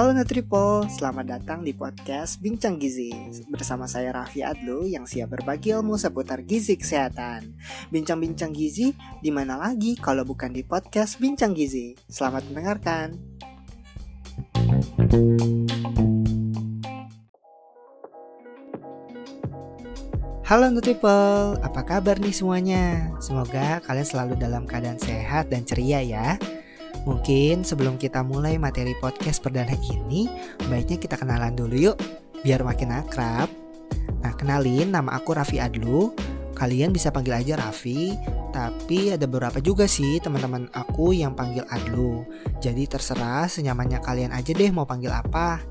Halo Nutripo, selamat datang di podcast Bincang Gizi. Bersama saya Raffi Adlu yang siap berbagi ilmu seputar gizi kesehatan. Bincang-bincang gizi di mana lagi kalau bukan di podcast Bincang Gizi? Selamat mendengarkan. Halo Nutriple, apa kabar nih semuanya? Semoga kalian selalu dalam keadaan sehat dan ceria ya Mungkin sebelum kita mulai materi podcast perdana ini, baiknya kita kenalan dulu yuk, biar makin akrab. Nah, kenalin nama aku Raffi Adlu. Kalian bisa panggil aja Raffi, tapi ada beberapa juga sih teman-teman aku yang panggil Adlu. Jadi terserah senyamannya kalian aja deh mau panggil apa.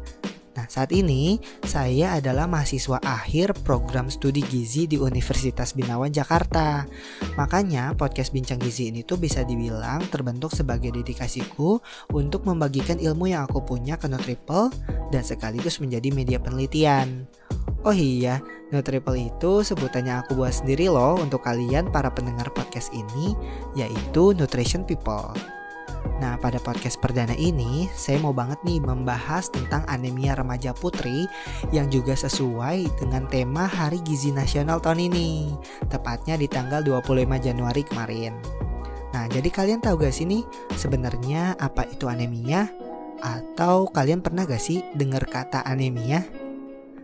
Nah, saat ini saya adalah mahasiswa akhir program studi gizi di Universitas Binawan Jakarta. Makanya podcast Bincang Gizi ini tuh bisa dibilang terbentuk sebagai dedikasiku untuk membagikan ilmu yang aku punya ke Nutriple dan sekaligus menjadi media penelitian. Oh iya, Nutriple itu sebutannya aku buat sendiri loh untuk kalian para pendengar podcast ini, yaitu Nutrition People. Nah, pada podcast perdana ini, saya mau banget nih membahas tentang anemia remaja putri yang juga sesuai dengan tema Hari Gizi Nasional tahun ini, tepatnya di tanggal 25 Januari kemarin. Nah, jadi kalian tahu gak sih nih sebenarnya apa itu anemia? Atau kalian pernah gak sih dengar kata anemia?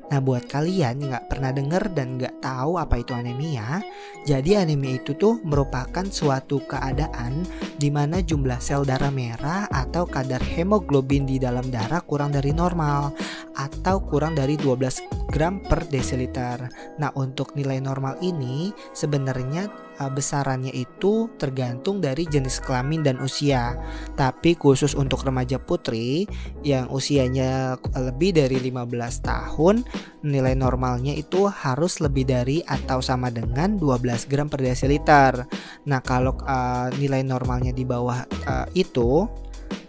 Nah buat kalian yang gak pernah denger dan gak tahu apa itu anemia, jadi anemia itu tuh merupakan suatu keadaan di mana jumlah sel darah merah atau kadar hemoglobin di dalam darah kurang dari normal atau kurang dari 12 gram per desiliter. Nah untuk nilai normal ini sebenarnya uh, besarannya itu tergantung dari jenis kelamin dan usia. Tapi khusus untuk remaja putri yang usianya lebih dari 15 tahun, nilai normalnya itu harus lebih dari atau sama dengan 12 gram per desiliter. Nah, kalau uh, nilai normalnya di bawah uh, itu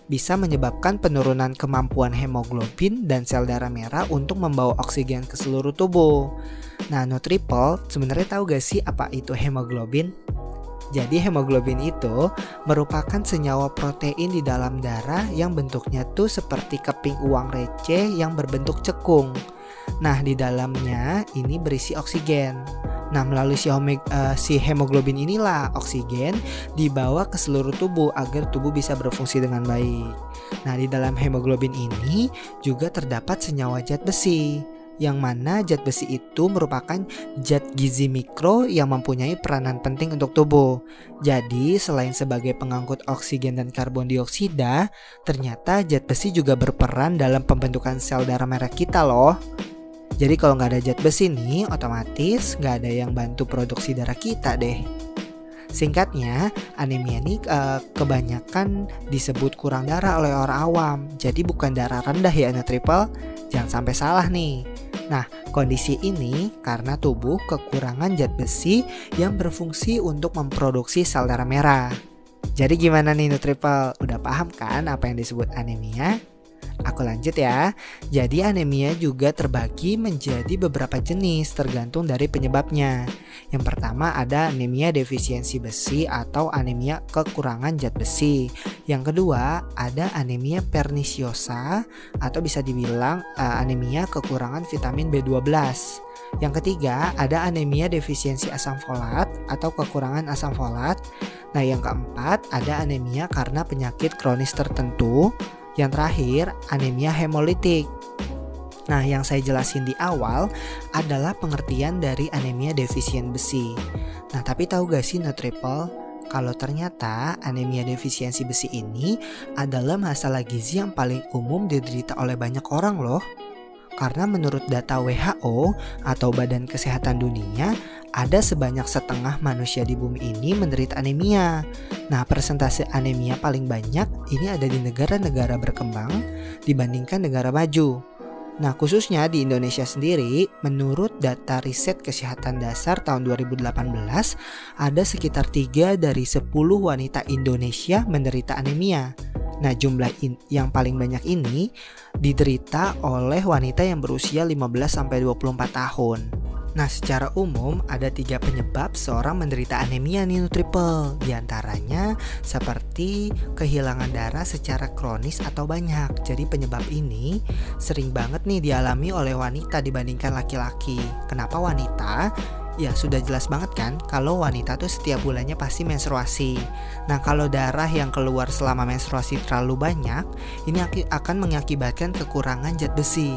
bisa menyebabkan penurunan kemampuan hemoglobin dan sel darah merah untuk membawa oksigen ke seluruh tubuh. Nah, Nutriple sebenarnya tahu gak sih apa itu hemoglobin? Jadi hemoglobin itu merupakan senyawa protein di dalam darah yang bentuknya tuh seperti keping uang receh yang berbentuk cekung. Nah, di dalamnya ini berisi oksigen. Nah, melalui si, uh, si hemoglobin inilah oksigen dibawa ke seluruh tubuh agar tubuh bisa berfungsi dengan baik. Nah, di dalam hemoglobin ini juga terdapat senyawa zat besi yang mana zat besi itu merupakan zat gizi mikro yang mempunyai peranan penting untuk tubuh. Jadi, selain sebagai pengangkut oksigen dan karbon dioksida, ternyata zat besi juga berperan dalam pembentukan sel darah merah kita loh. Jadi kalau nggak ada zat besi nih, otomatis nggak ada yang bantu produksi darah kita deh. Singkatnya, anemia ini uh, kebanyakan disebut kurang darah oleh orang awam. Jadi bukan darah rendah ya, triple. Jangan sampai salah nih. Nah, kondisi ini karena tubuh kekurangan zat besi yang berfungsi untuk memproduksi sel darah merah. Jadi gimana nih Nutriple? Udah paham kan apa yang disebut anemia? Aku lanjut ya. Jadi anemia juga terbagi menjadi beberapa jenis tergantung dari penyebabnya. Yang pertama ada anemia defisiensi besi atau anemia kekurangan zat besi. Yang kedua ada anemia pernisiosa atau bisa dibilang uh, anemia kekurangan vitamin B12. Yang ketiga, ada anemia defisiensi asam folat atau kekurangan asam folat. Nah, yang keempat, ada anemia karena penyakit kronis tertentu. Yang terakhir, anemia hemolitik. Nah, yang saya jelasin di awal adalah pengertian dari anemia defisien besi. Nah, tapi tahu gak sih Nutriple? Kalau ternyata anemia defisiensi besi ini adalah masalah gizi yang paling umum diderita oleh banyak orang loh. Karena menurut data WHO atau Badan Kesehatan Dunia, ada sebanyak setengah manusia di bumi ini menderita anemia. Nah, persentase anemia paling banyak ini ada di negara-negara berkembang dibandingkan negara maju. Nah, khususnya di Indonesia sendiri, menurut data riset kesehatan dasar tahun 2018, ada sekitar 3 dari 10 wanita Indonesia menderita anemia. Nah, jumlah in, yang paling banyak ini diderita oleh wanita yang berusia 15 sampai 24 tahun. Nah, secara umum ada tiga penyebab seorang menderita anemia nih Nutriple. Di antaranya seperti kehilangan darah secara kronis atau banyak. Jadi penyebab ini sering banget nih dialami oleh wanita dibandingkan laki-laki. Kenapa wanita? Ya sudah jelas banget kan kalau wanita tuh setiap bulannya pasti menstruasi. Nah kalau darah yang keluar selama menstruasi terlalu banyak, ini akan mengakibatkan kekurangan zat besi.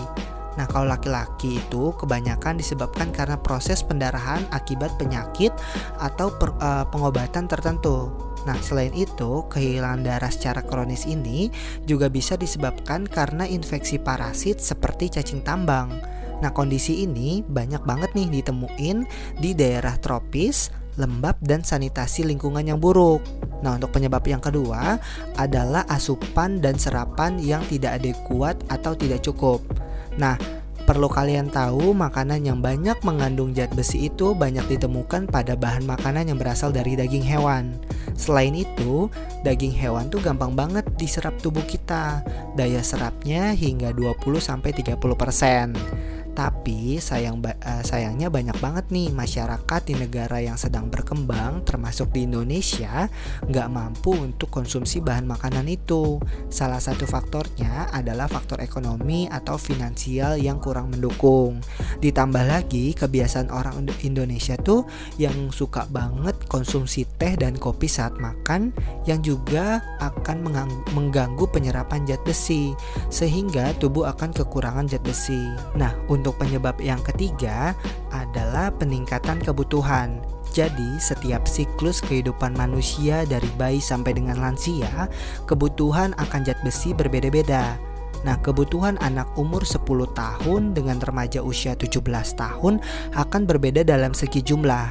Nah, kalau laki-laki itu kebanyakan disebabkan karena proses pendarahan akibat penyakit atau per, uh, pengobatan tertentu. Nah, selain itu, kehilangan darah secara kronis ini juga bisa disebabkan karena infeksi parasit seperti cacing tambang. Nah, kondisi ini banyak banget nih ditemuin di daerah tropis, lembab, dan sanitasi lingkungan yang buruk. Nah, untuk penyebab yang kedua adalah asupan dan serapan yang tidak adekuat atau tidak cukup. Nah, perlu kalian tahu makanan yang banyak mengandung zat besi itu banyak ditemukan pada bahan makanan yang berasal dari daging hewan. Selain itu, daging hewan tuh gampang banget diserap tubuh kita. Daya serapnya hingga 20 sampai 30%. Tapi sayang uh, sayangnya banyak banget nih masyarakat di negara yang sedang berkembang termasuk di Indonesia nggak mampu untuk konsumsi bahan makanan itu. Salah satu faktornya adalah faktor ekonomi atau finansial yang kurang mendukung. Ditambah lagi kebiasaan orang Indonesia tuh yang suka banget konsumsi teh dan kopi saat makan yang juga akan mengganggu penyerapan zat besi sehingga tubuh akan kekurangan zat besi. Nah, untuk untuk penyebab yang ketiga adalah peningkatan kebutuhan. Jadi, setiap siklus kehidupan manusia dari bayi sampai dengan lansia, kebutuhan akan zat besi berbeda-beda. Nah, kebutuhan anak umur 10 tahun dengan remaja usia 17 tahun akan berbeda dalam segi jumlah.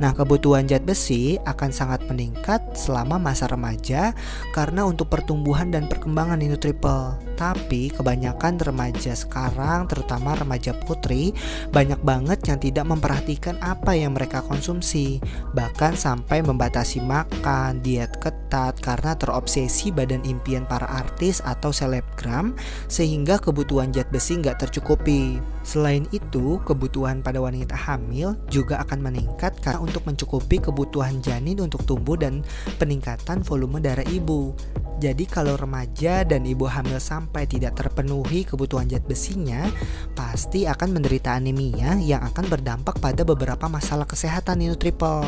Nah, kebutuhan zat besi akan sangat meningkat selama masa remaja karena untuk pertumbuhan dan perkembangan ini triple. Tapi kebanyakan remaja sekarang, terutama remaja putri, banyak banget yang tidak memperhatikan apa yang mereka konsumsi, bahkan sampai membatasi makan, diet ketat karena terobsesi badan impian para artis atau selebgram sehingga kebutuhan zat besi nggak tercukupi. Selain itu, kebutuhan pada wanita hamil juga akan meningkat karena untuk mencukupi kebutuhan janin untuk tumbuh dan peningkatan volume darah ibu. Jadi kalau remaja dan ibu hamil sampai tidak terpenuhi kebutuhan zat besinya, pasti akan menderita anemia yang akan berdampak pada beberapa masalah kesehatan triple.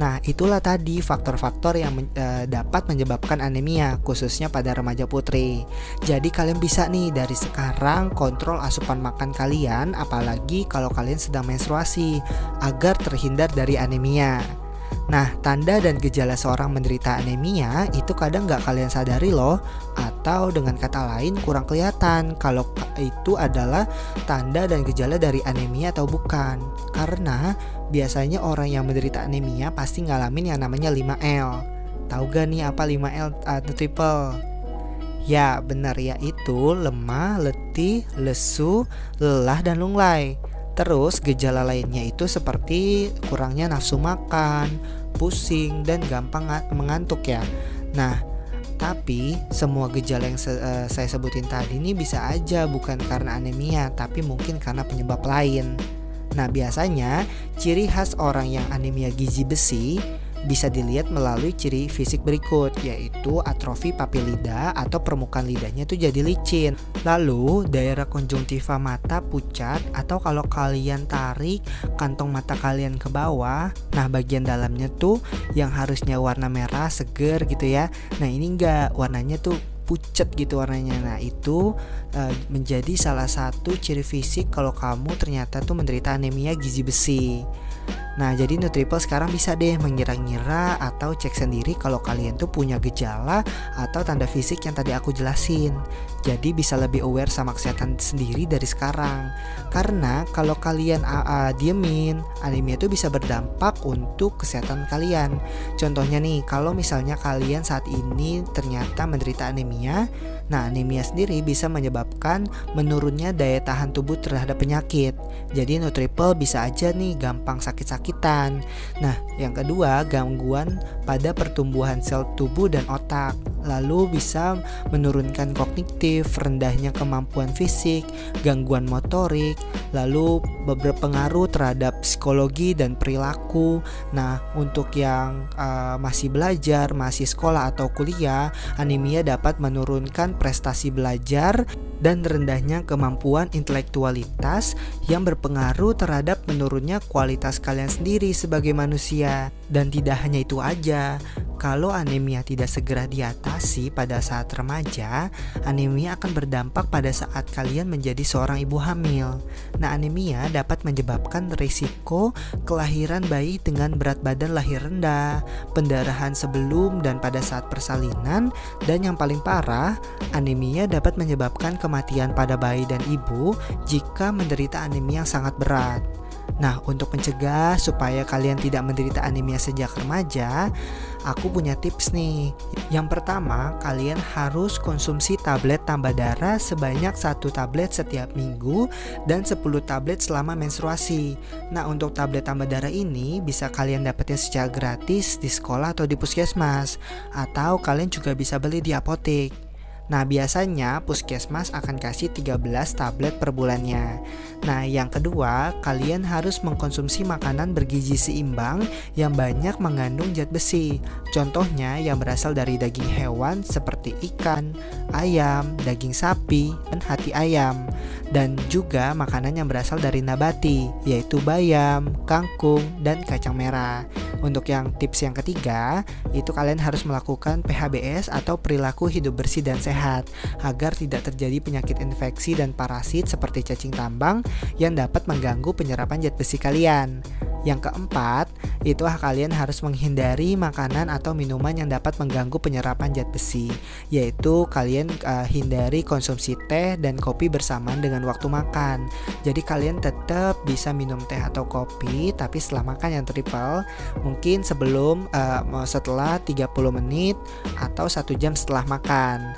Nah, itulah tadi faktor-faktor yang men e, dapat menyebabkan anemia, khususnya pada remaja putri. Jadi, kalian bisa nih dari sekarang kontrol asupan makan kalian, apalagi kalau kalian sedang menstruasi, agar terhindar dari anemia. Nah, tanda dan gejala seorang menderita anemia itu kadang nggak kalian sadari loh, atau dengan kata lain kurang kelihatan kalau itu adalah tanda dan gejala dari anemia atau bukan. Karena biasanya orang yang menderita anemia pasti ngalamin yang namanya 5L. Tahu gak nih apa 5L atau triple? Ya, benar ya itu lemah, letih, lesu, lelah dan lunglai. Terus gejala lainnya itu seperti kurangnya nafsu makan, pusing, dan gampang mengantuk ya. Nah, tapi semua gejala yang se uh, saya sebutin tadi ini bisa aja bukan karena anemia, tapi mungkin karena penyebab lain. Nah, biasanya ciri khas orang yang anemia gizi besi bisa dilihat melalui ciri fisik berikut yaitu atrofi papilida atau permukaan lidahnya itu jadi licin. Lalu daerah konjungtiva mata pucat atau kalau kalian tarik kantong mata kalian ke bawah, nah bagian dalamnya tuh yang harusnya warna merah seger gitu ya. Nah, ini enggak warnanya tuh pucat gitu warnanya. Nah, itu uh, menjadi salah satu ciri fisik kalau kamu ternyata tuh menderita anemia gizi besi. Nah, jadi Nutriple sekarang bisa deh mengira-ngira atau cek sendiri kalau kalian tuh punya gejala atau tanda fisik yang tadi aku jelasin. Jadi bisa lebih aware sama kesehatan sendiri dari sekarang. Karena kalau kalian AA diemin, anemia itu bisa berdampak untuk kesehatan kalian. Contohnya nih, kalau misalnya kalian saat ini ternyata menderita anemia, nah anemia sendiri bisa menyebabkan menurunnya daya tahan tubuh terhadap penyakit. Jadi Nutriple bisa aja nih gampang sakit-sakit kesakitan. Nah, yang kedua, gangguan pada pertumbuhan sel tubuh dan otak. Lalu bisa menurunkan kognitif, rendahnya kemampuan fisik, gangguan motorik, lalu berpengaruh terhadap psikologi dan perilaku. Nah, untuk yang uh, masih belajar, masih sekolah atau kuliah, anemia dapat menurunkan prestasi belajar dan rendahnya kemampuan intelektualitas yang berpengaruh terhadap menurunnya kualitas kalian sendiri sebagai manusia. Dan tidak hanya itu aja, kalau anemia tidak segera diatasi pada saat remaja, anemia akan berdampak pada saat kalian menjadi seorang ibu hamil. Nah, anemia dapat menyebabkan risiko kelahiran bayi dengan berat badan lahir rendah, pendarahan sebelum dan pada saat persalinan, dan yang paling parah, anemia dapat menyebabkan kematian pada bayi dan ibu jika menderita anemia yang sangat berat. Nah, untuk mencegah supaya kalian tidak menderita anemia sejak remaja, aku punya tips nih. Yang pertama, kalian harus konsumsi tablet tambah darah sebanyak satu tablet setiap minggu dan 10 tablet selama menstruasi. Nah, untuk tablet tambah darah ini bisa kalian dapetin secara gratis di sekolah atau di puskesmas atau kalian juga bisa beli di apotek. Nah, biasanya puskesmas akan kasih 13 tablet per bulannya. Nah, yang kedua, kalian harus mengkonsumsi makanan bergizi seimbang yang banyak mengandung zat besi. Contohnya yang berasal dari daging hewan seperti ikan, ayam, daging sapi, dan hati ayam. Dan juga makanan yang berasal dari nabati, yaitu bayam, kangkung, dan kacang merah. Untuk yang tips yang ketiga, itu kalian harus melakukan PHBS atau perilaku hidup bersih dan sehat agar tidak terjadi penyakit infeksi dan parasit seperti cacing tambang yang dapat mengganggu penyerapan zat besi kalian. Yang keempat, itu kalian harus menghindari makanan atau minuman yang dapat mengganggu penyerapan zat besi, yaitu kalian uh, hindari konsumsi teh dan kopi bersamaan dengan waktu makan. Jadi kalian tetap bisa minum teh atau kopi, tapi setelah makan yang triple, mungkin sebelum uh, setelah 30 menit atau satu jam setelah makan.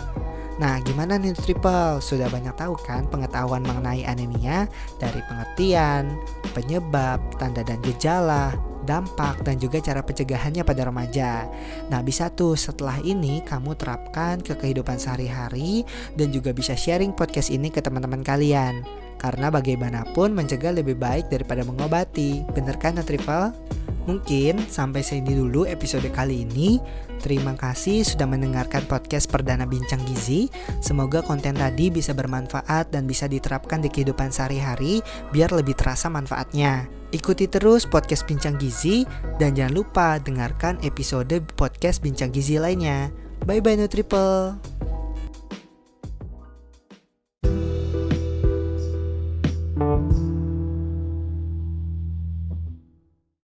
Nah, gimana nih Triple? Sudah banyak tahu kan pengetahuan mengenai anemia dari pengertian, penyebab, tanda dan gejala, dampak, dan juga cara pencegahannya pada remaja. Nah, bisa tuh setelah ini kamu terapkan ke kehidupan sehari-hari dan juga bisa sharing podcast ini ke teman-teman kalian. Karena bagaimanapun mencegah lebih baik daripada mengobati. Bener kan, Triple? Mungkin sampai sini dulu episode kali ini. Terima kasih sudah mendengarkan podcast Perdana Bincang Gizi. Semoga konten tadi bisa bermanfaat dan bisa diterapkan di kehidupan sehari-hari biar lebih terasa manfaatnya. Ikuti terus podcast Bincang Gizi dan jangan lupa dengarkan episode podcast Bincang Gizi lainnya. Bye bye Nutriple.